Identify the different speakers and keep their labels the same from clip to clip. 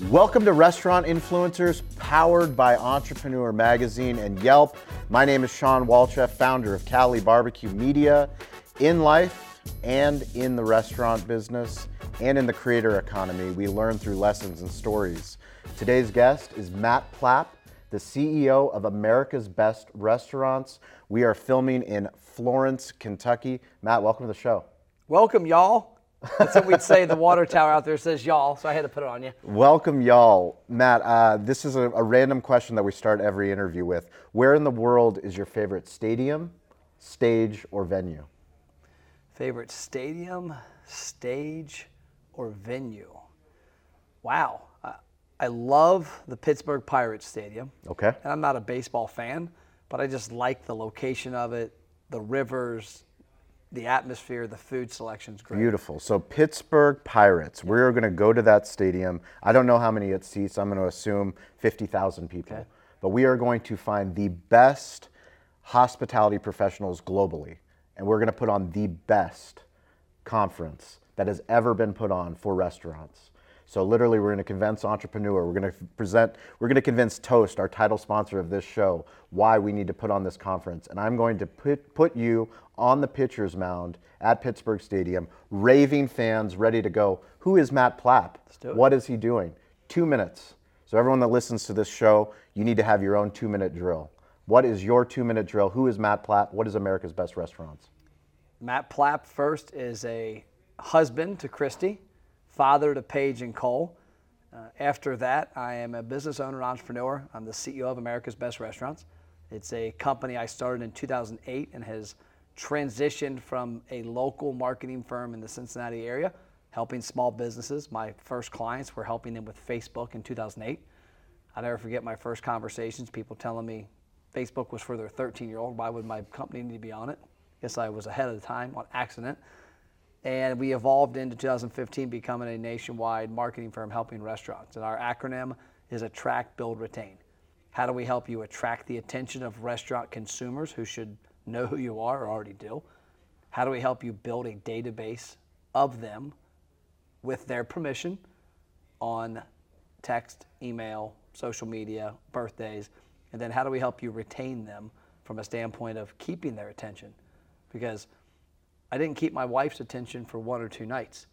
Speaker 1: Welcome to Restaurant Influencers, powered by Entrepreneur Magazine and Yelp. My name is Shawn Walchef, founder of Cali Barbecue Media. In life and in the restaurant business and in the creator economy, we learn through lessons and stories. Today's guest is Matt Plapp, the CEO of America's Best Restaurants. We are filming in Florence, Kentucky. Matt, welcome to the show.
Speaker 2: Welcome, y'all. That's what we'd say. The water tower out there says y'all, so I had to put it on you.
Speaker 1: Welcome, y'all. Matt, uh, this is a, a random question that we start every interview with. Where in the world is your favorite stadium, stage, or venue?
Speaker 2: Favorite stadium, stage, or venue? Wow. I, I love the Pittsburgh Pirates Stadium.
Speaker 1: Okay.
Speaker 2: And I'm not a baseball fan, but I just like the location of it, the rivers, the atmosphere, the food selection's great.
Speaker 1: Beautiful. So Pittsburgh Pirates. We're going to go to that stadium. I don't know how many it seats. I'm going to assume 50,000 people.
Speaker 2: Okay.
Speaker 1: But we are going to find the best hospitality professionals globally, and we're going to put on the best conference that has ever been put on for restaurants. So literally, we're going to convince Entrepreneur. We're going to present. We're going to convince Toast, our title sponsor of this show, why we need to put on this conference. And I'm going to put put you on the pitcher's mound at Pittsburgh Stadium, raving fans ready to go. Who is Matt Plapp? What is he doing? Two minutes. So everyone that listens to this show, you need to have your own two-minute drill. What is your two-minute drill? Who is Matt Plapp? What is America's Best Restaurants?
Speaker 2: Matt Plapp first is a husband to Christy, father to Paige and Cole. Uh, after that, I am a business owner and entrepreneur. I'm the CEO of America's Best Restaurants. It's a company I started in 2008 and has transitioned from a local marketing firm in the Cincinnati area, helping small businesses. My first clients were helping them with Facebook in 2008. I'll never forget my first conversations, people telling me Facebook was for their 13 year old. Why would my company need to be on it? Guess I was ahead of the time on accident. And we evolved into 2015 becoming a nationwide marketing firm helping restaurants. And our acronym is Attract, Build, Retain. How do we help you attract the attention of restaurant consumers who should know who you are or already do? How do we help you build a database of them with their permission on text, email, social media, birthdays? And then how do we help you retain them from a standpoint of keeping their attention? Because I didn't keep my wife's attention for one or two nights.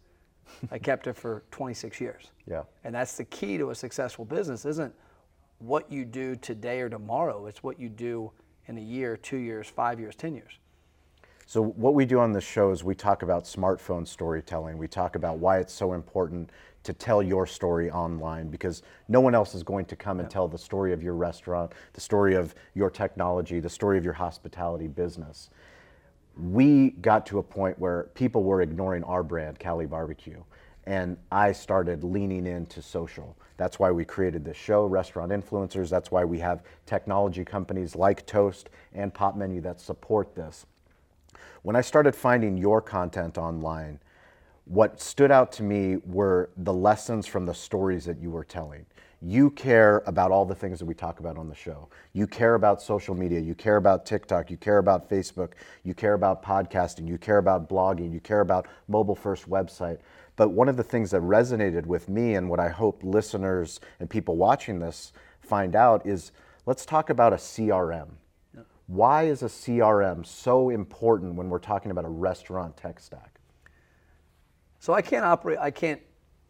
Speaker 2: I kept it for 26 years.
Speaker 1: Yeah.
Speaker 2: And that's the key to a successful business isn't what you do today or tomorrow, it's what you do in a year, 2 years, 5 years, 10 years.
Speaker 1: So what we do on this show is we talk about smartphone storytelling. We talk about why it's so important to tell your story online because no one else is going to come and tell the story of your restaurant, the story of your technology, the story of your hospitality business. We got to a point where people were ignoring our brand, Cali Barbecue, and I started leaning into social. That's why we created this show, Restaurant Influencers. That's why we have technology companies like Toast and Pop Menu that support this. When I started finding your content online, what stood out to me were the lessons from the stories that you were telling. You care about all the things that we talk about on the show. You care about social media. You care about TikTok. You care about Facebook. You care about podcasting. You care about blogging. You care about mobile first website. But one of the things that resonated with me and what I hope listeners and people watching this find out is let's talk about a CRM. Why is a CRM so important when we're talking about a restaurant tech stack?
Speaker 2: So I can't operate. I can't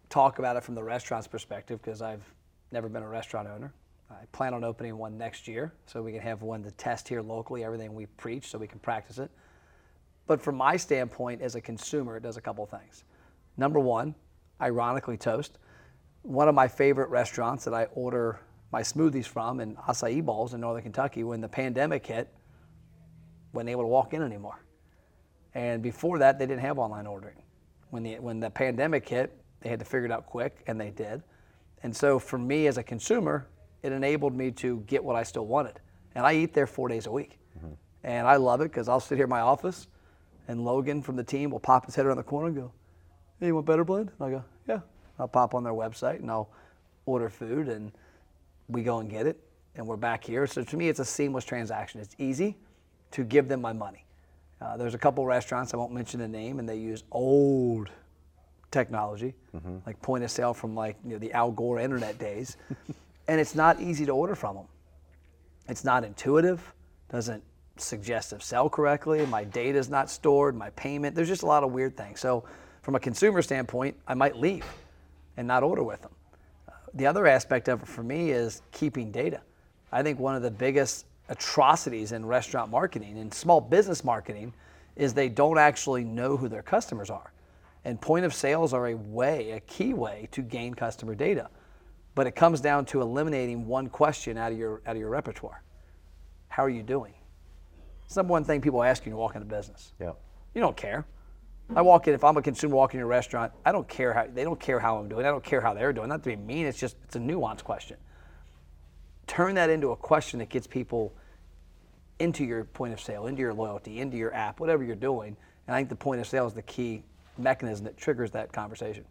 Speaker 2: talk about it from the restaurant's perspective because I've never been a restaurant owner. I plan on opening one next year, so we can have one to test here locally. Everything we preach, so we can practice it. But from my standpoint as a consumer, it does a couple things. Number one, ironically, Toast, one of my favorite restaurants that I order my smoothies from and acai balls in Northern Kentucky. When the pandemic hit, wasn't able to walk in anymore. And before that, they didn't have online ordering. When the when the pandemic hit, they had to figure it out quick, and they did. And so for me as a consumer, it enabled me to get what I still wanted. And I eat there four days a week. And I love it because I'll sit here in my office and Logan from the team will pop his head around the corner and go, Hey, you want better blend? And I go, Yeah. I'll pop on their website and I'll order food and we go and get it and we're back here. So to me, it's a seamless transaction. It's easy to give them my money. Uh, there's a couple restaurants, I won't mention the name, and they use old technology, like point of sale from like you know, the Al Gore internet days, and it's not easy to order from them. It's not intuitive, doesn't suggest if sell correctly, my data is not stored, my payment, there's just a lot of weird things. So from a consumer standpoint, I might leave and not order with them. Uh, the other aspect of it for me is keeping data. I think one of the biggest atrocities in restaurant marketing and small business marketing is they don't actually know who their customers are. And point of sales are a way, a key way to gain customer data. But it comes down to eliminating one question out of your out of your repertoire. How are you doing? It's number one thing people ask you when you walk into business.
Speaker 1: Yeah.
Speaker 2: You don't care. I walk in, if I'm a consumer walking in a restaurant, I don't care how they don't care how I'm doing. I don't care how they're doing. Not to be mean, it's just it's a nuanced question. Turn that into a question that gets people into your point of sale, into your loyalty, into your app, whatever you're doing. And I think the point of sale is the key mechanism that triggers that conversation.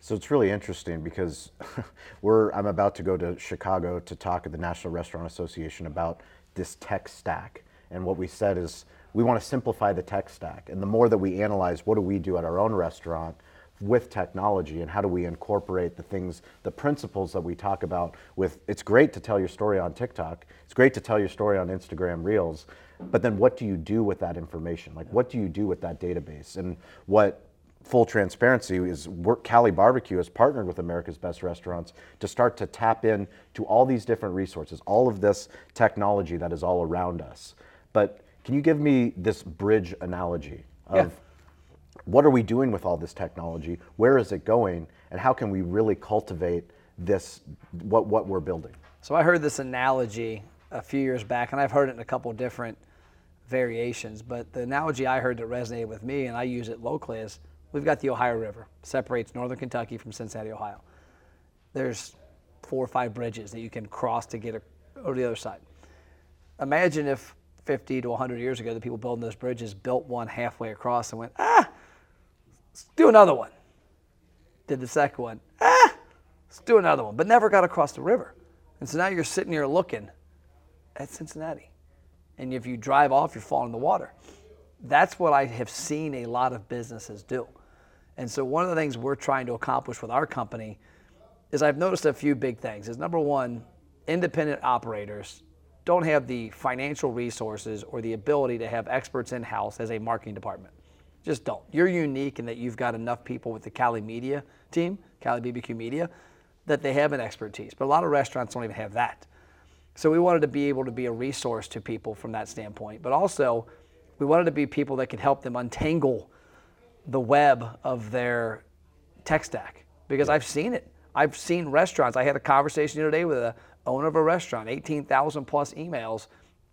Speaker 1: So it's really interesting because we're I'm about to go to Chicago to talk at the National Restaurant Association about this tech stack. And what we said is we want to simplify the tech stack. And the more that we analyze what do we do at our own restaurant with technology and how do we incorporate the things, the principles that we talk about with it's great to tell your story on TikTok. It's great to tell your story on Instagram Reels. But then what do you do with that information? Like what do you do with that database? And what full transparency is Cali Barbecue has partnered with America's Best Restaurants to start to tap in to all these different resources, all of this technology that is all around us. But can you give me this bridge analogy of
Speaker 2: Yeah.
Speaker 1: What are we doing with all this technology? Where is it going? And how can we really cultivate this what what we're building?
Speaker 2: So I heard this analogy a few years back, and I've heard it in a couple different variations. But the analogy I heard that resonated with me, and I use it locally, is we've got the Ohio River, separates northern Kentucky from Cincinnati, Ohio. There's four or five bridges that you can cross to get over the other side. Imagine if 50 to 100 years ago, the people building those bridges built one halfway across and went, ah, let's do another one. Did the second one, ah, let's do another one, but never got across the river. And so now you're sitting here looking at Cincinnati. And if you drive off, you're falling in the water. That's what I have seen a lot of businesses do. And so one of the things we're trying to accomplish with our company is I've noticed a few big things. Is number one, independent operators don't have the financial resources or the ability to have experts in house as a marketing department. Just don't. You're unique in that you've got enough people with the Cali Media team, Cali BBQ Media, that they have an expertise. But a lot of restaurants don't even have that. So we wanted to be able to be a resource to people from that standpoint. But also, we wanted to be people that could help them untangle the web of their tech stack because I've seen it. I've seen restaurants. I had a conversation the other day with a owner of a restaurant, 18,000 plus emails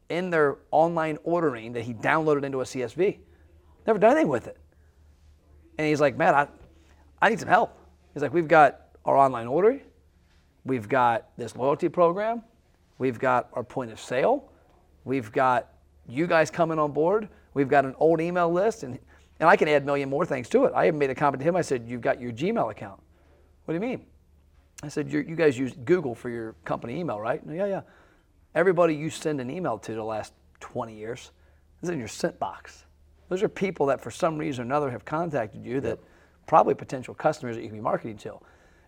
Speaker 2: in their online ordering that he downloaded into a CSV. Never done anything with it. And he's like, man, I, I need some help. He's like, we've got our online ordering, we've got this loyalty program, we've got our point of sale, we've got you guys coming on board, we've got an old email list, and, and I can add a million more things to it. I even made a comment to him. I said, You've got your Gmail account. What do you mean? I said, you guys use Google for your company email, right? Yeah, yeah. Everybody you send an email to the last 20 years is in your sent box. Those are people that for some reason or another have contacted you that probably potential customers that you can be marketing to.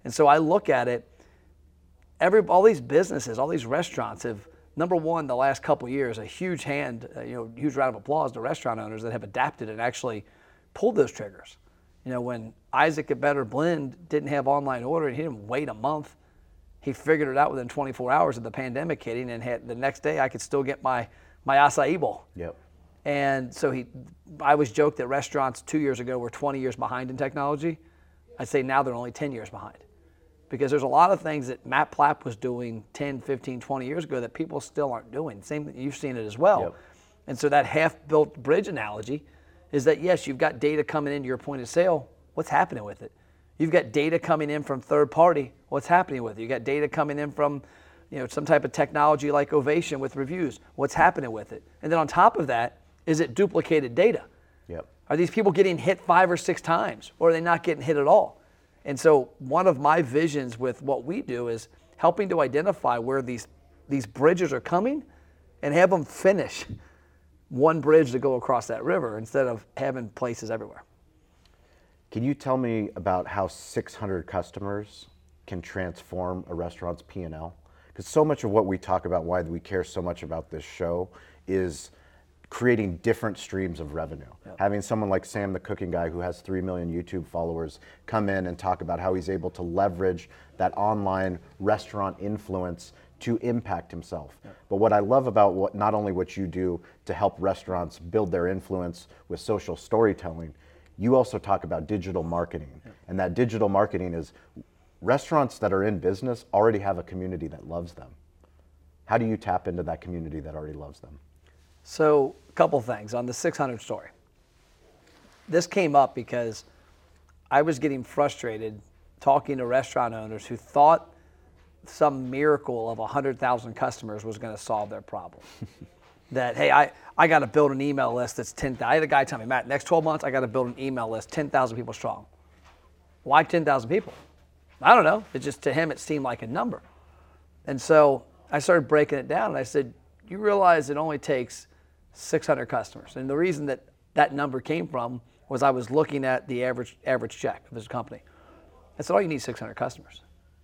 Speaker 2: And so I look at it, every, all these businesses, all these restaurants have, number one, the last couple years, a huge hand, uh, you know, huge round of applause to restaurant owners that have adapted and actually pulled those triggers. You know, when Isaac at Better Blend didn't have online ordering, he didn't wait a month. He figured it out within 24 hours of the pandemic hitting, and had, the next day I could still get my my acai bowl.
Speaker 1: Yep.
Speaker 2: And so he, I was joked that restaurants two years ago were 20 years behind in technology. I'd say now they're only 10 years behind. Because there's a lot of things that Matt Plapp was doing 10, 15, 20 years ago that people still aren't doing. Same, you've seen it as well.
Speaker 1: Yep.
Speaker 2: And so that half-built bridge analogy is that yes, you've got data coming into your point of sale. What's happening with it? You've got data coming in from third party. What's happening with it? You got data coming in from, you know, some type of technology like Ovation with reviews. What's happening with it? And then on top of that, is it duplicated data?
Speaker 1: Yep.
Speaker 2: Are these people getting hit five or six times, or are they not getting hit at all? And so, one of my visions with what we do is helping to identify where these these bridges are coming, and have them finish one bridge to go across that river instead of having places everywhere.
Speaker 1: Can you tell me about how 600 customers can transform a restaurant's P&L? Because so much of what we talk about, why we care so much about this show, is creating different streams of revenue. Having someone like Sam, the cooking guy, who has 3 million YouTube followers, come in and talk about how he's able to leverage that online restaurant influence to impact himself. But what I love about what not only what you do to help restaurants build their influence with social storytelling, you also talk about digital marketing. And that digital marketing is restaurants that are in business already have a community that loves them. How do you tap into that community that already loves them?
Speaker 2: So, a couple things on the 600 story. This came up because I was getting frustrated talking to restaurant owners who thought some miracle of 100,000 customers was going to solve their problem. that, hey, I, I got to build an email list that's 10,000. I had a guy tell me, Matt, next 12 months, I got to build an email list 10,000 people strong. Why 10,000 people? I don't know. It just, to him, it seemed like a number. And so I started breaking it down and I said, you realize it only takes 600 customers. And the reason that that number came from was I was looking at the average, average check of this company. I said, all you need is 600 customers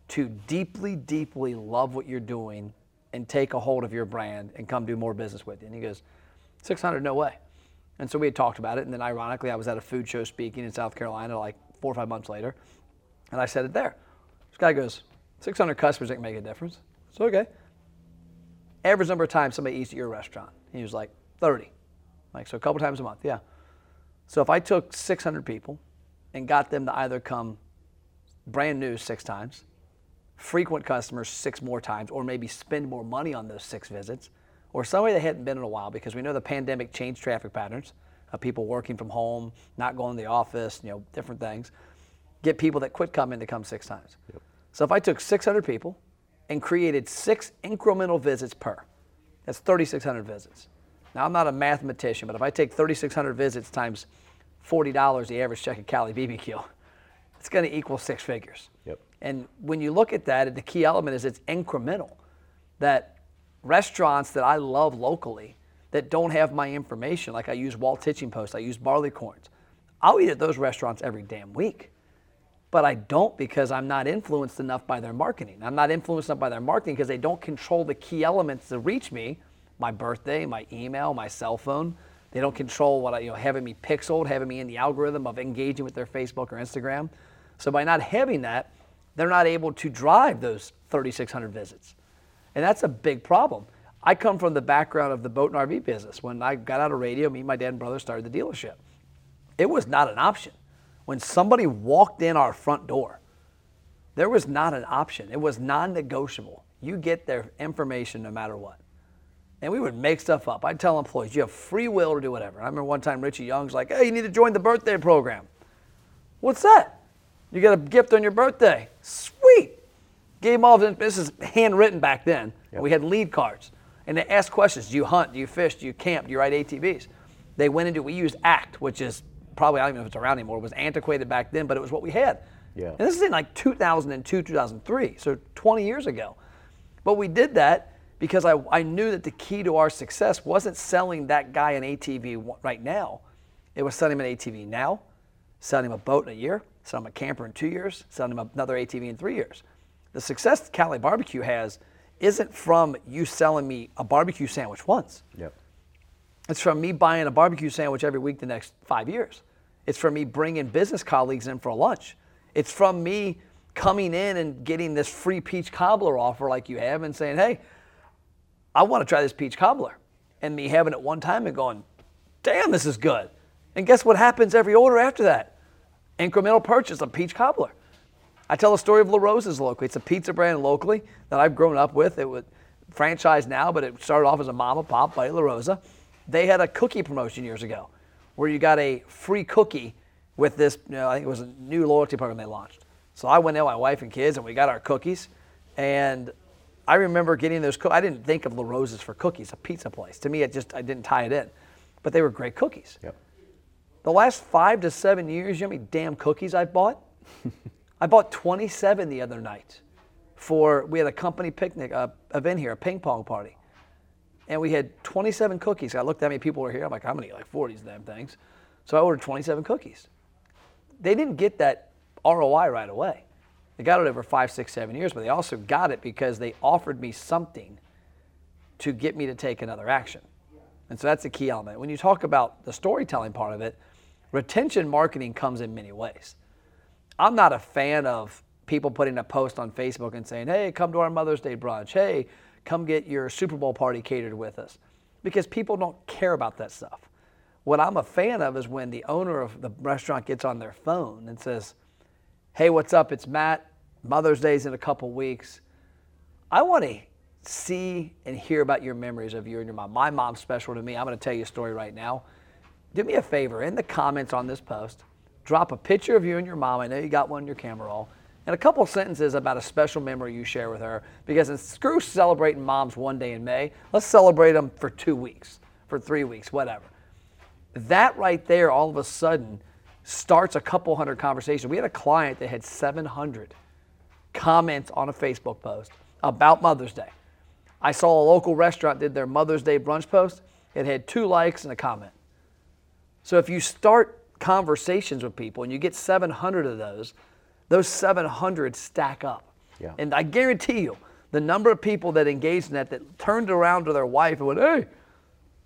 Speaker 2: to deeply, deeply love what you're doing and take a hold of your brand and come do more business with you. And he goes, 600, no way. And so we had talked about it. And then ironically, I was at a food show speaking in South Carolina like four or five months later. And I said it there. This guy goes, 600 customers ain't make a difference. It's okay. Average number of times somebody eats at your restaurant. He was like, 30. Like, so a couple times a month, yeah. So if I took 600 people and got them to either come brand new six times, frequent customers six more times, or maybe spend more money on those six visits, or somebody that hadn't been in a while because we know the pandemic changed traffic patterns of people working from home, not going to the office, you know, different things. Get people that quit coming to come six times. Yep. So if I took 600 people and created six incremental visits per, that's 3,600 visits. Now, I'm not a mathematician, but if I take 3,600 visits times $40, the average check at Cali BBQ, it's going to equal six figures.
Speaker 1: Yep.
Speaker 2: And when you look at that, the key element is it's incremental. That restaurants that I love locally that don't have my information, like I use Walt Hitching Post, I use Barleycorns, I'll eat at those restaurants every damn week. But I don't because I'm not influenced enough by their marketing. I'm not influenced enough by their marketing because they don't control the key elements to reach me my birthday, my email, my cell phone. They don't control what I, you know, having me pixeled, having me in the algorithm of engaging with their Facebook or Instagram. So by not having that, they're not able to drive those 3,600 visits. And that's a big problem. I come from the background of the boat and RV business. When I got out of radio, me, and my dad, and brother started the dealership. It was not an option. When somebody walked in our front door, there was not an option. It was non negotiable. You get their information no matter what and we would make stuff up. I'd tell employees, you have free will to do whatever. I remember one time Richie Young's like, hey, you need to join the birthday program. What's that? You get a gift on your birthday. Sweet. Gave them all this is handwritten back then. Yep. We had lead cards. And they asked questions. Do you hunt? Do you fish? Do you camp? Do you ride ATVs? They went into, we used ACT, which is probably, I don't even know if it's around anymore. It was antiquated back then, but it was what we had.
Speaker 1: Yeah.
Speaker 2: And this is in like 2002, 2003, so 20 years ago. But we did that because I, I knew that the key to our success wasn't selling that guy an ATV right now. It was selling him an ATV now, selling him a boat in a year, selling him a camper in two years, selling him another ATV in three years. The success Cali Barbecue has isn't from you selling me a barbecue sandwich once.
Speaker 1: Yep.
Speaker 2: It's from me buying a barbecue sandwich every week the next five years. It's from me bringing business colleagues in for a lunch. It's from me coming in and getting this free peach cobbler offer like you have and saying, hey, I want to try this peach cobbler. And me having it one time and going, damn, this is good. And guess what happens every order after that? Incremental purchase of peach cobbler. I tell the story of La Rosa's locally. It's a pizza brand locally that I've grown up with. It was franchised now, but it started off as a mom and pop by La Rosa. They had a cookie promotion years ago where you got a free cookie with this, you know, I think it was a new loyalty program they launched. So I went in, with my wife and kids, and we got our cookies. And I remember getting those. Co- I didn't think of La Rosa's for cookies, a pizza place. To me, it just I didn't tie it in, but they were great cookies.
Speaker 1: Yep.
Speaker 2: The last five to seven years, you know how many damn cookies I've bought? I bought 27 the other night. For we had a company picnic uh, event here, a ping pong party, and we had 27 cookies. I looked at how many people were here. I'm like, I'm gonna eat like 40 of these damn things. So I ordered 27 cookies. they didn't get that ROI right away. They got it over five, six, seven years, but they also got it because they offered me something to get me to take another action. And so that's a key element. When you talk about the storytelling part of it, retention marketing comes in many ways. I'm not a fan of people putting a post on Facebook and saying, hey, come to our Mother's Day brunch. Hey, come get your Super Bowl party catered with us. Because people don't care about that stuff. What I'm a fan of is when the owner of the restaurant gets on their phone and says, hey, what's up? It's Matt. Mother's Day's in a couple weeks. I want to see and hear about your memories of you and your mom. My mom's special to me. I'm going to tell you a story right now. Do me a favor in the comments on this post, drop a picture of you and your mom. I know you got one in your camera roll, and a couple sentences about a special memory you share with her. Because it's screw celebrating moms one day in May. Let's celebrate them for two weeks, for three weeks, whatever. That right there, all of a sudden, starts a couple hundred conversations. We had a client that had 700 comments on a Facebook post about Mother's Day. I saw a local restaurant did their Mother's Day brunch post. It had two likes and a comment. So if you start conversations with people and you get 700 of those, those 700 stack up.
Speaker 3: Yeah.
Speaker 2: And I guarantee you, the number of people that engaged in that that turned around to their wife and went, "Hey,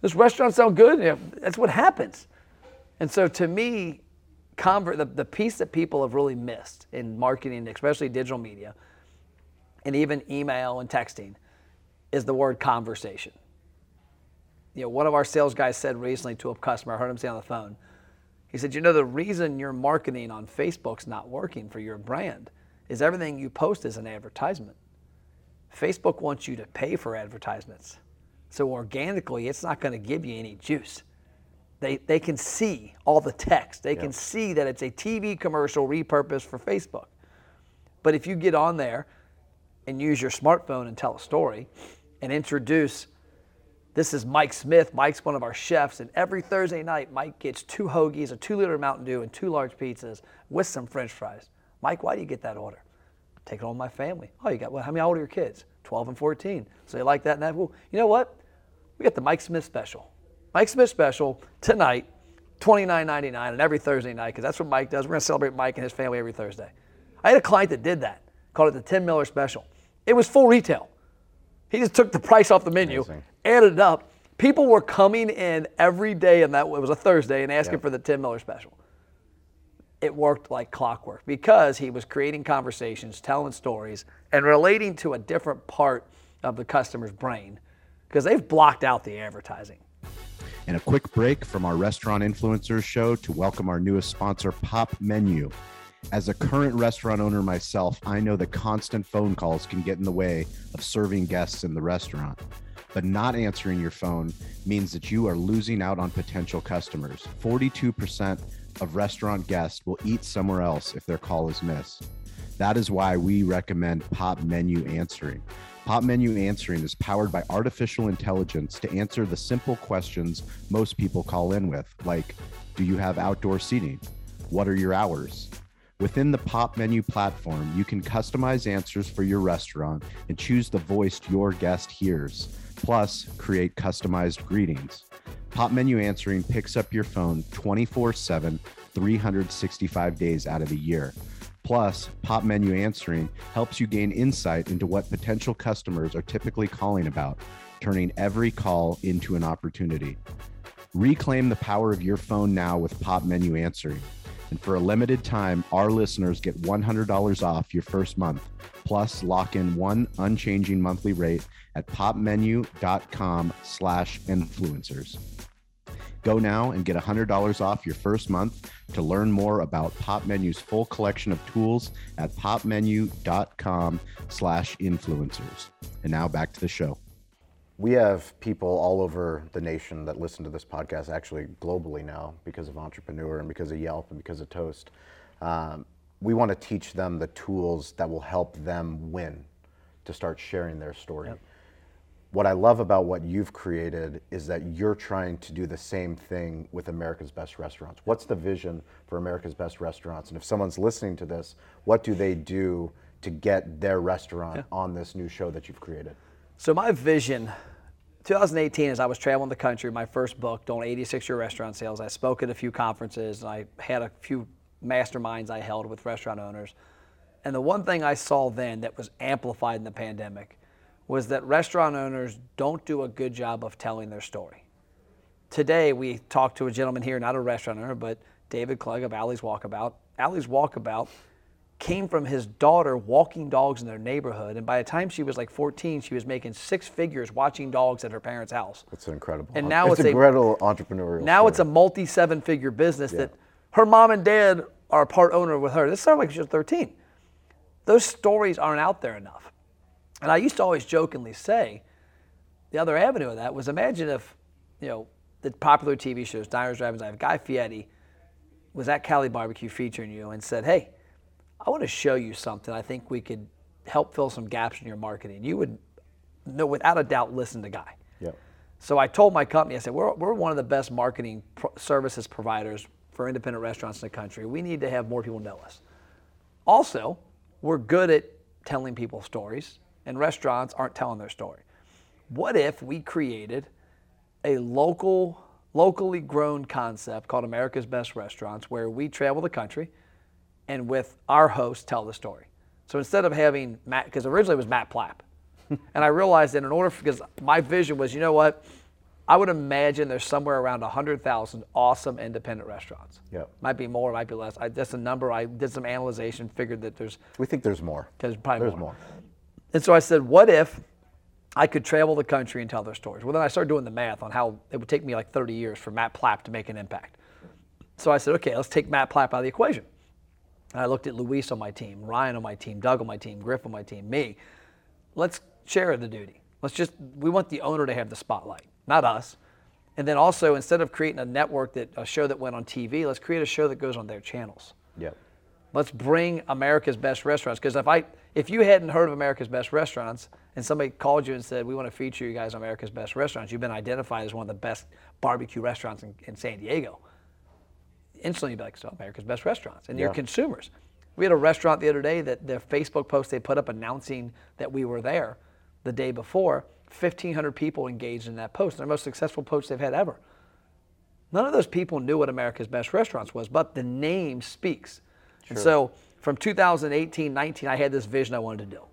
Speaker 2: this restaurant sounds good." Yeah, that's what happens. And so to me, the, the piece that people have really missed in marketing, especially digital media, and even email and texting, is the word conversation. You know, one of our sales guys said recently to a customer, I heard him say on the phone, he said, You know, the reason your marketing on Facebook's not working for your brand is everything you post is an advertisement. Facebook wants you to pay for advertisements. So organically, it's not going to give you any juice. They, they can see all the text. They can see that it's a TV commercial repurposed for Facebook. But if you get on there and use your smartphone and tell a story and introduce this is Mike Smith. Mike's one of our chefs, and every Thursday night, Mike gets two hoagies, a two liter Mountain Dew, and two large pizzas with some French fries. Mike, why do you get that order? Take it home with my family. Oh, you got well, how many old are your kids? 12 and 14. So they like that and that. Well, you know what? We got the Mike Smith special. Mike Smith special tonight, $29.99, and every Thursday night, because that's what Mike does. We're going to celebrate Mike and his family every Thursday. I had a client that did that, called it the Tim Miller special. It was full retail. He just took the price off the menu,
Speaker 3: Amazing.
Speaker 2: added it up. People were coming in every day, and that it was a Thursday, and asking
Speaker 3: Yeah.
Speaker 2: for the Tim Miller special. It worked like clockwork because he was creating conversations, telling stories, and relating to a different part of the customer's brain because they've blocked out the advertising.
Speaker 1: And a quick break from our Restaurant Influencers show to welcome our newest sponsor, Pop Menu. As a current restaurant owner myself, I know that constant phone calls can get in the way of serving guests in the restaurant. But not answering your phone means that you are losing out on potential customers. 42% of restaurant guests will eat somewhere else if their call is missed. That is why we recommend Pop Menu Answering. Pop Menu Answering is powered by artificial intelligence to answer the simple questions most people call in with, like Do you have outdoor seating? What are your hours? Within the Pop Menu platform, you can customize answers for your restaurant and choose the voice your guest hears, plus, create customized greetings. Pop Menu Answering picks up your phone 24 7, 365 days out of the year. Plus, Pop Menu Answering helps you gain insight into what potential customers are typically calling about, turning every call into an opportunity. Reclaim the power of your phone now with Pop Menu Answering. And for a limited time, our listeners get $100 off your first month, plus lock in one unchanging monthly rate at popmenu.com slash influencers. Go now and get $100 off your first month to learn more about Pop Menu's full collection of tools at popmenu.com slash influencers. And now back to the show.
Speaker 3: We have people all over the nation that listen to this podcast, actually globally now, because of Entrepreneur and because of Yelp and because of Toast. Um, we want to teach them the tools that will help them win to start sharing their story. What I love about what you've created is that you're trying to do the same thing with America's Best Restaurants. What's the vision for America's Best Restaurants? And if someone's listening to this, what do they do to get their restaurant on this new show that you've created?
Speaker 2: So my vision, 2018, as I was traveling the country, my first book, doing 86 year restaurant sales. I spoke at a few conferences, and I had a few masterminds I held with restaurant owners. And the one thing I saw then that was amplified in the pandemic was that restaurant owners don't do a good job of telling their story. Today, we talked to a gentleman here, not a restaurant owner, but David Klug of Alley's Walkabout. Alley's Walkabout came from his daughter walking dogs in their neighborhood. And by the time she was like 14, she was making six figures watching dogs at her parents' house.
Speaker 1: It's incredible.
Speaker 2: And now
Speaker 1: it's,
Speaker 2: it's
Speaker 1: a
Speaker 2: a-
Speaker 1: incredible entrepreneurial.
Speaker 2: Now
Speaker 1: story.
Speaker 2: it's a multi seven figure business that her mom and dad are part owner with her. This sounds like she was 13. Those stories aren't out there enough. And I used to always jokingly say the other avenue of that was imagine if, you know, the popular TV shows, Diners, Drive-Ins, Dive, Guy Fieri was at Cali Barbecue featuring you and said, hey, I want to show you something. I think we could help fill some gaps in your marketing. You would, no, without a doubt, listen to Guy.
Speaker 1: Yep.
Speaker 2: So I told my company, I said, we're, we're one of the best marketing pro- services providers for independent restaurants in the country. We need to have more people know us. Also, we're good at telling people stories, and restaurants aren't telling their story. What if we created a local, locally grown concept called America's Best Restaurants, where we travel the country and with our host tell the story? So instead of having Matt, because originally it was Matt Plapp, and I realized that in order, because my vision was, you know what, I would imagine there's somewhere around 100,000 awesome independent restaurants.
Speaker 1: Yep.
Speaker 2: Might be more, might be less. I, that's a number. I did some analyzation, figured that there's
Speaker 1: We think there's more.
Speaker 2: there's probably
Speaker 1: There's
Speaker 2: more.
Speaker 1: more.
Speaker 2: And so I said, what if I could travel the country and tell their stories? Well, then I started doing the math on how it would take me like 30 years for Matt Plapp to make an impact. So I said, okay, let's take Matt Plapp out of the equation. And I looked at Luis on my team, Ryan on my team, Doug on my team, Griff on my team, me. Let's share the duty. Let's just, we want the owner to have the spotlight, not us. And then also, instead of creating a network that, a show that went on TV, let's create a show that goes on their channels.
Speaker 1: Yep.
Speaker 2: Let's bring America's best restaurants. Because if I, if you hadn't heard of America's best restaurants, and somebody called you and said, "We want to feature you guys on America's best restaurants," you've been identified as one of the best barbecue restaurants in, in San Diego. Instantly, you'd be like, "So America's best restaurants," and your
Speaker 1: Yeah.
Speaker 2: consumers. We had a restaurant the other day that their Facebook post they put up announcing that we were there the day before. 1,500 people engaged in that post. Their most successful post they've had ever. None of those people knew what America's Best Restaurants was, but the name speaks. And so from 2018, 19, I had this vision I wanted to do.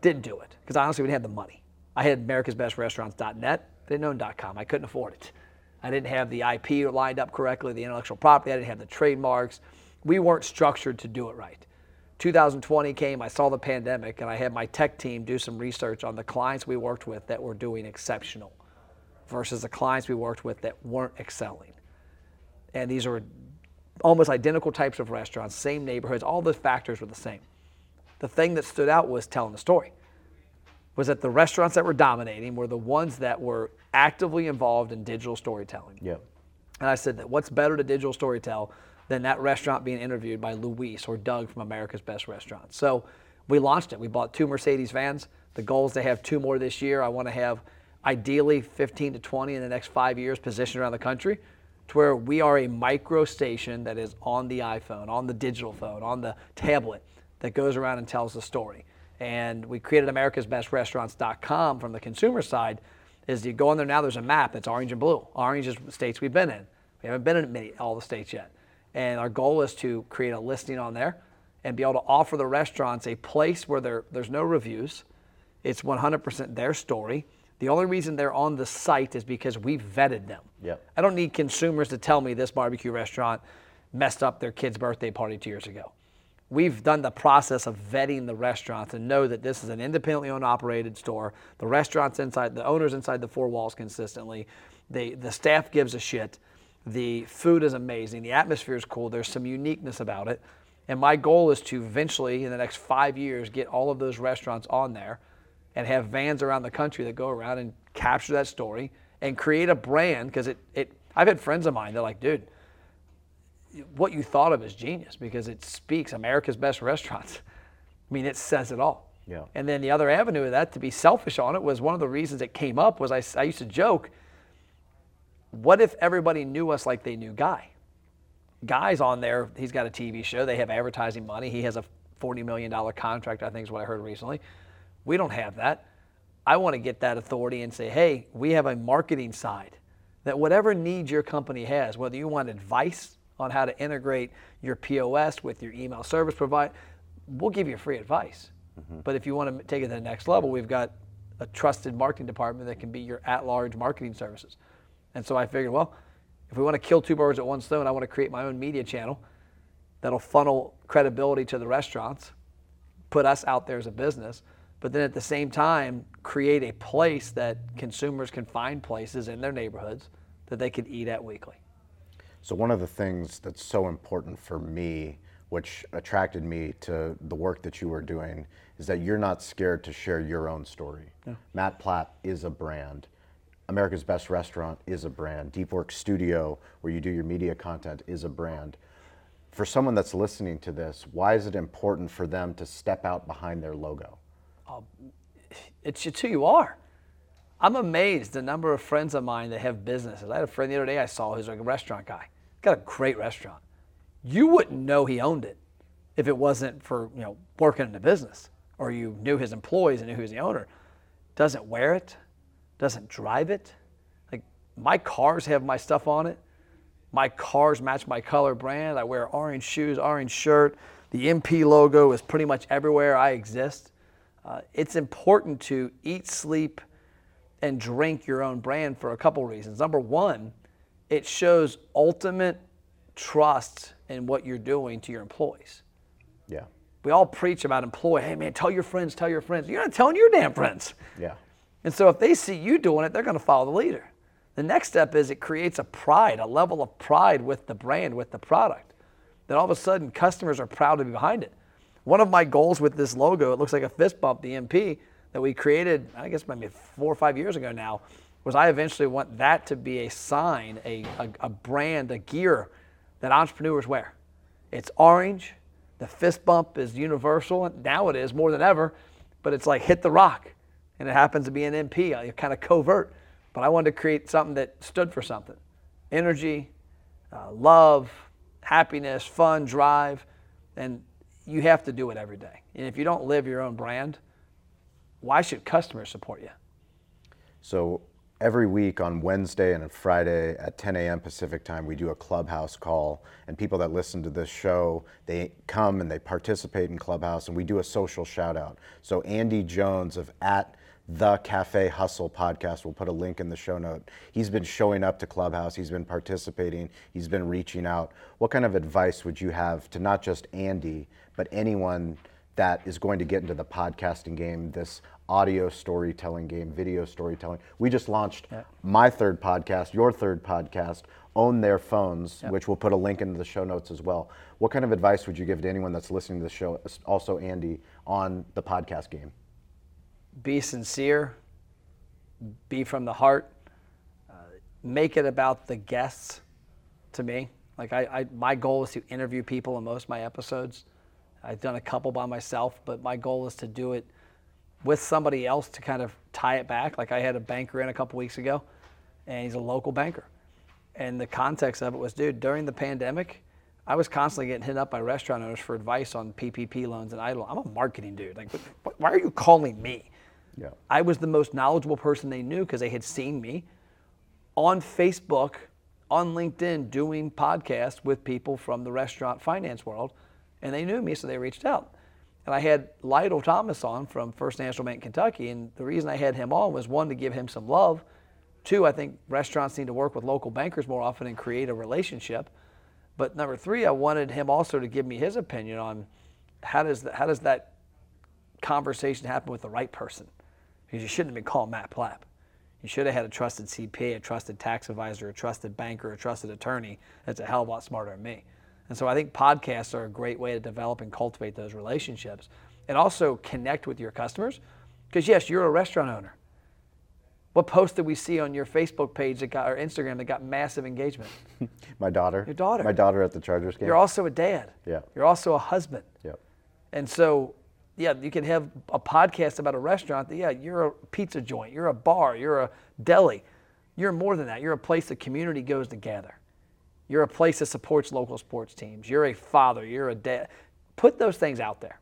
Speaker 2: Didn't do it because honestly didn't have the money. I had americasbestrestaurants.net, didn't own .com. I couldn't afford it. I didn't have the IP lined up correctly, the intellectual property. I didn't have the trademarks. We weren't structured to do it right. 2020 came, I saw the pandemic, and I had my tech team do some research on the clients we worked with that were doing exceptional versus the clients we worked with that weren't excelling. And these are almost identical types of restaurants, same neighborhoods, all the factors were the same. The thing that stood out was telling the story. Was that the restaurants that were dominating were the ones that were actively involved in digital storytelling.
Speaker 1: Yep.
Speaker 2: And I said that what's better to digital storytell than that restaurant being interviewed by Luis or Doug from America's Best Restaurants. So we launched it. We bought two Mercedes vans. The goal is to have two more this year. I want to have ideally 15 to 20 in the next five years positioned around the country to where we are a micro station that is on the iPhone, on the digital phone, on the tablet that goes around and tells the story. And we created americasbestrestaurants.com from the consumer side is you go on there now, there's a map that's orange and blue. Orange is states we've been in. We haven't been in many, all the states yet. And our goal is to create a listing on there and be able to offer the restaurants a place where there, there's no reviews. It's 100% their story. The only reason they're on the site is because we've vetted them.
Speaker 1: Yep.
Speaker 2: I don't need consumers to tell me this barbecue restaurant messed up their kid's birthday party two years ago. We've done the process of vetting the restaurants and know that this is an independently owned operated store. The restaurant's inside, the owner's inside the four walls consistently. The, the staff gives a shit. The food is amazing. The atmosphere is cool. There's some uniqueness about it. And my goal is to eventually, in the next five years, get all of those restaurants on there and have vans around the country that go around and capture that story and create a brand because it, it I've had friends of mine, they're like, dude, what you thought of is genius because it speaks America's best restaurants. I mean, it says it all.
Speaker 1: Yeah.
Speaker 2: And then the other avenue of that, to be selfish on it, was one of the reasons it came up was I, I used to joke, what if everybody knew us like they knew Guy? Guy's on there, he's got a TV show, they have advertising money, he has a $40 million contract, I think is what I heard recently. We don't have that. I want to get that authority and say, hey, we have a marketing side that whatever needs your company has, whether you want advice on how to integrate your POS with your email service provider, we'll give you free advice. Mm-hmm. But if you want to take it to the next level, we've got a trusted marketing department that can be your at-large marketing services. And so I figured, well, if we want to kill two birds at one stone, I want to create my own media channel that'll funnel credibility to the restaurants, put us out there as a business, but then at the same time create a place that consumers can find places in their neighborhoods that they could eat at weekly.
Speaker 1: So one of the things that's so important for me, which attracted me to the work that you were doing, is that you're not scared to share your own story. Matt Plapp is a brand. America's Best Restaurant is a brand. Deep Work Studio, where you do your media content, is a brand. For someone that's listening to this, why is it important for them to step out behind their logo?
Speaker 2: Oh, it's just who you are. I'm amazed the number of friends of mine that have businesses. I had a friend the other day I saw who's like a restaurant guy. He's got a great restaurant. You wouldn't know he owned it if it wasn't for you know working in the business or you knew his employees and knew who was the owner. Doesn't wear it, doesn't drive it. Like my cars have my stuff on it. My cars match my color brand. I wear orange shoes, orange shirt. The MP logo is pretty much everywhere I exist. Uh, it's important to eat, sleep, and drink your own brand for a couple reasons. Number one, it shows ultimate trust in what you're doing to your employees.
Speaker 1: Yeah.
Speaker 2: We all preach about employee, hey man, tell your friends, tell your friends. You're not telling your damn friends.
Speaker 1: Yeah.
Speaker 2: And so if they see you doing it, they're going to follow the leader. The next step is it creates a pride, a level of pride with the brand, with the product. Then all of a sudden, customers are proud to be behind it. One of my goals with this logo, it looks like a fist bump, the MP, that we created, I guess maybe four or five years ago now, was I eventually want that to be a sign, a, a, a brand, a gear that entrepreneurs wear. It's orange. The fist bump is universal. Now it is more than ever, but it's like hit the rock. And it happens to be an MP, uh, kind of covert. But I wanted to create something that stood for something energy, uh, love, happiness, fun, drive. And you have to do it every day. And if you don't live your own brand, why should customers support you?
Speaker 1: So every week on Wednesday and Friday at 10 a.m. Pacific time, we do a clubhouse call, and people that listen to this show, they come and they participate in clubhouse, and we do a social shout out. So Andy Jones of at the Cafe Hustle podcast. We'll put a link in the show note. He's been showing up to Clubhouse. He's been participating. He's been reaching out. What kind of advice would you have to not just Andy, but anyone that is going to get into the podcasting game, this audio storytelling game, video storytelling? We just launched my third podcast, your third podcast, Own Their Phones, which we'll put a link into the show notes as well. What kind of advice would you give to anyone that's listening to the show, also Andy, on the podcast game?
Speaker 2: be sincere, be from the heart, uh, make it about the guests to me. Like I, I, my goal is to interview people in most of my episodes. I've done a couple by myself, but my goal is to do it with somebody else to kind of tie it back. Like I had a banker in a couple weeks ago, and he's a local banker. And the context of it was, dude, during the pandemic, I was constantly getting hit up by restaurant owners for advice on PPP loans and EIDL. I'm a marketing dude. Like, why are you calling me?
Speaker 1: Yeah.
Speaker 2: I was the most knowledgeable person they knew because they had seen me on Facebook, on LinkedIn, doing podcasts with people from the restaurant finance world, and they knew me, so they reached out. And I had Lytle Thomas on from First National Bank Kentucky, and the reason I had him on was one to give him some love. Two, I think restaurants need to work with local bankers more often and create a relationship. But number three, I wanted him also to give me his opinion on how does that, how does that conversation happen with the right person? Because you shouldn't have been called Matt Plapp. You should have had a trusted CPA, a trusted tax advisor, a trusted banker, a trusted attorney that's a hell of a lot smarter than me. And so I think podcasts are a great way to develop and cultivate those relationships and also connect with your customers. Because yes, you're a restaurant owner. What post did we see on your Facebook page that got or Instagram that got massive engagement?
Speaker 1: My daughter.
Speaker 2: Your daughter.
Speaker 1: My daughter at the Chargers game.
Speaker 2: You're also a dad.
Speaker 1: Yeah.
Speaker 2: You're also a husband.
Speaker 1: Yep.
Speaker 2: And so, yeah, you can have a podcast about a restaurant. That, yeah, you're a pizza joint, you're a bar, you're a deli. You're more than that. You're a place the community goes to gather. You're a place that supports local sports teams. You're a father, you're a dad. Put those things out there.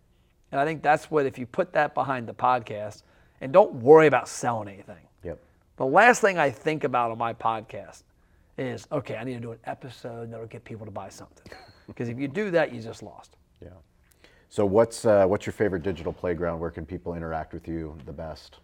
Speaker 2: And I think that's what, if you put that behind the podcast and don't worry about selling anything.
Speaker 1: Yep.
Speaker 2: The last thing I think about on my podcast is okay, I need to do an episode that'll get people to buy something. Because if you do that, you just lost.
Speaker 1: Yeah. So what's uh, what's your favorite digital playground? Where can people interact with you the best?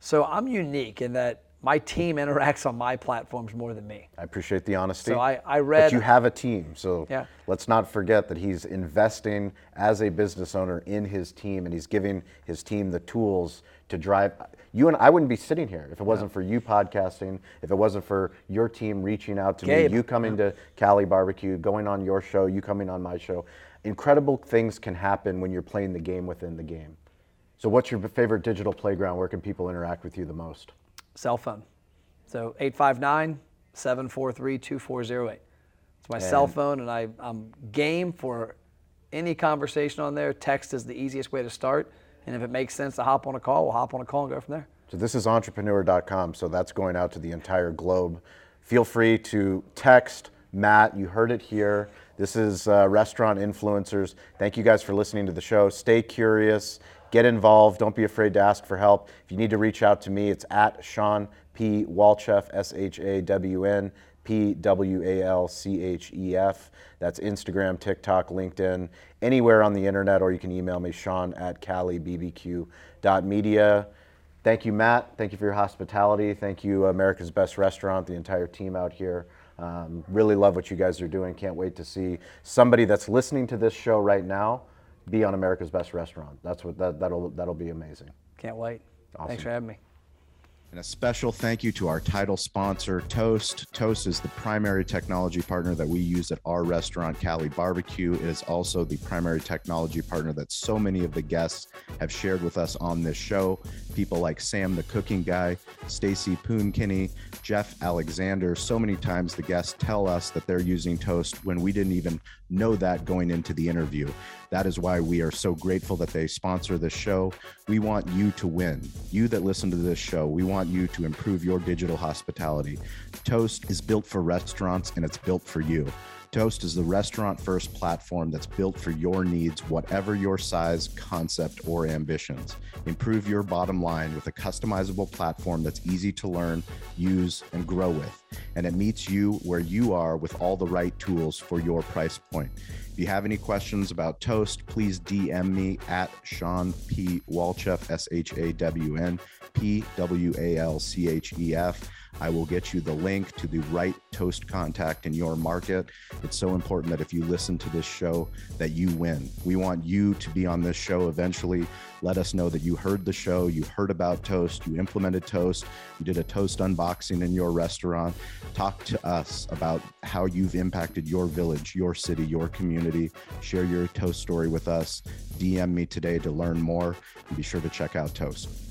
Speaker 2: So I'm unique in that my team interacts on my platforms more than me.
Speaker 1: I appreciate the honesty.
Speaker 2: So I, I read.
Speaker 1: But you have a team, so
Speaker 2: Yeah.
Speaker 1: let's not forget that he's investing as a business owner in his team, and he's giving his team the tools to drive. You and I wouldn't be sitting here if it wasn't for you podcasting, if it wasn't for your team reaching out to
Speaker 2: Gabe.
Speaker 1: me, you coming to Cali Barbecue, going on your show, you coming on my show. Incredible things can happen when you're playing the game within the game. So, what's your favorite digital playground? Where can people interact with you the most?
Speaker 2: cell phone. So 859 743 2408. It's my cell phone, and I, I'm game for any conversation on there. Text is the easiest way to start. And if it makes sense to hop on a call, we'll hop on a call and go from there.
Speaker 1: So this is entrepreneur.com. So that's going out to the entire globe. Feel free to text Matt. You heard it here. This is uh, Restaurant Influencers. Thank you guys for listening to the show. Stay curious. Get involved. Don't be afraid to ask for help. If you need to reach out to me, it's at Shawn P. Walchef, S H A W N P W A L C H E F. That's Instagram, TikTok, LinkedIn, anywhere on the internet, or you can email me, Shawn at CaliBBQ.media. Thank you, Matt. Thank you for your hospitality. Thank you, America's Best Restaurant, the entire team out here. Um, really love what you guys are doing. Can't wait to see somebody that's listening to this show right now be on America's Best Restaurant. That's what that, that'll that'll be amazing.
Speaker 2: Can't wait.
Speaker 1: Awesome.
Speaker 2: Thanks for having me.
Speaker 4: And a special thank you to our title sponsor, Toast. Toast is the primary technology partner that we use at our restaurant, Cali Barbecue. It is also the primary technology partner that so many of the guests have shared with us on this show. People like Sam, the cooking guy, Stacy Poon-Kinney, Jeff Alexander. So many times the guests tell us that they're using Toast when we didn't even know that going into the interview. That is why we are so grateful that they sponsor this show. We want you to win. You that listen to this show, we want you to improve your digital hospitality. Toast is built for restaurants and it's built for you. Toast is the restaurant first platform that's built for your needs, whatever your size, concept, or ambitions. Improve your bottom line with a customizable platform that's easy to learn, use, and grow with. And it meets you where you are with all the right tools for your price point. If you have any questions about Toast, please DM me at Shawn P. Walchef, S H A W N P W A L C H E F. I will get you the link to the right toast contact in your market. It's so important that if you listen to this show that you win. We want you to be on this show eventually. Let us know that you heard the show, you heard about toast, you implemented toast, you did a toast unboxing in your restaurant. Talk to us about how you've impacted your village, your city, your community. Share your toast story with us. DM me today to learn more and be sure to check out toast.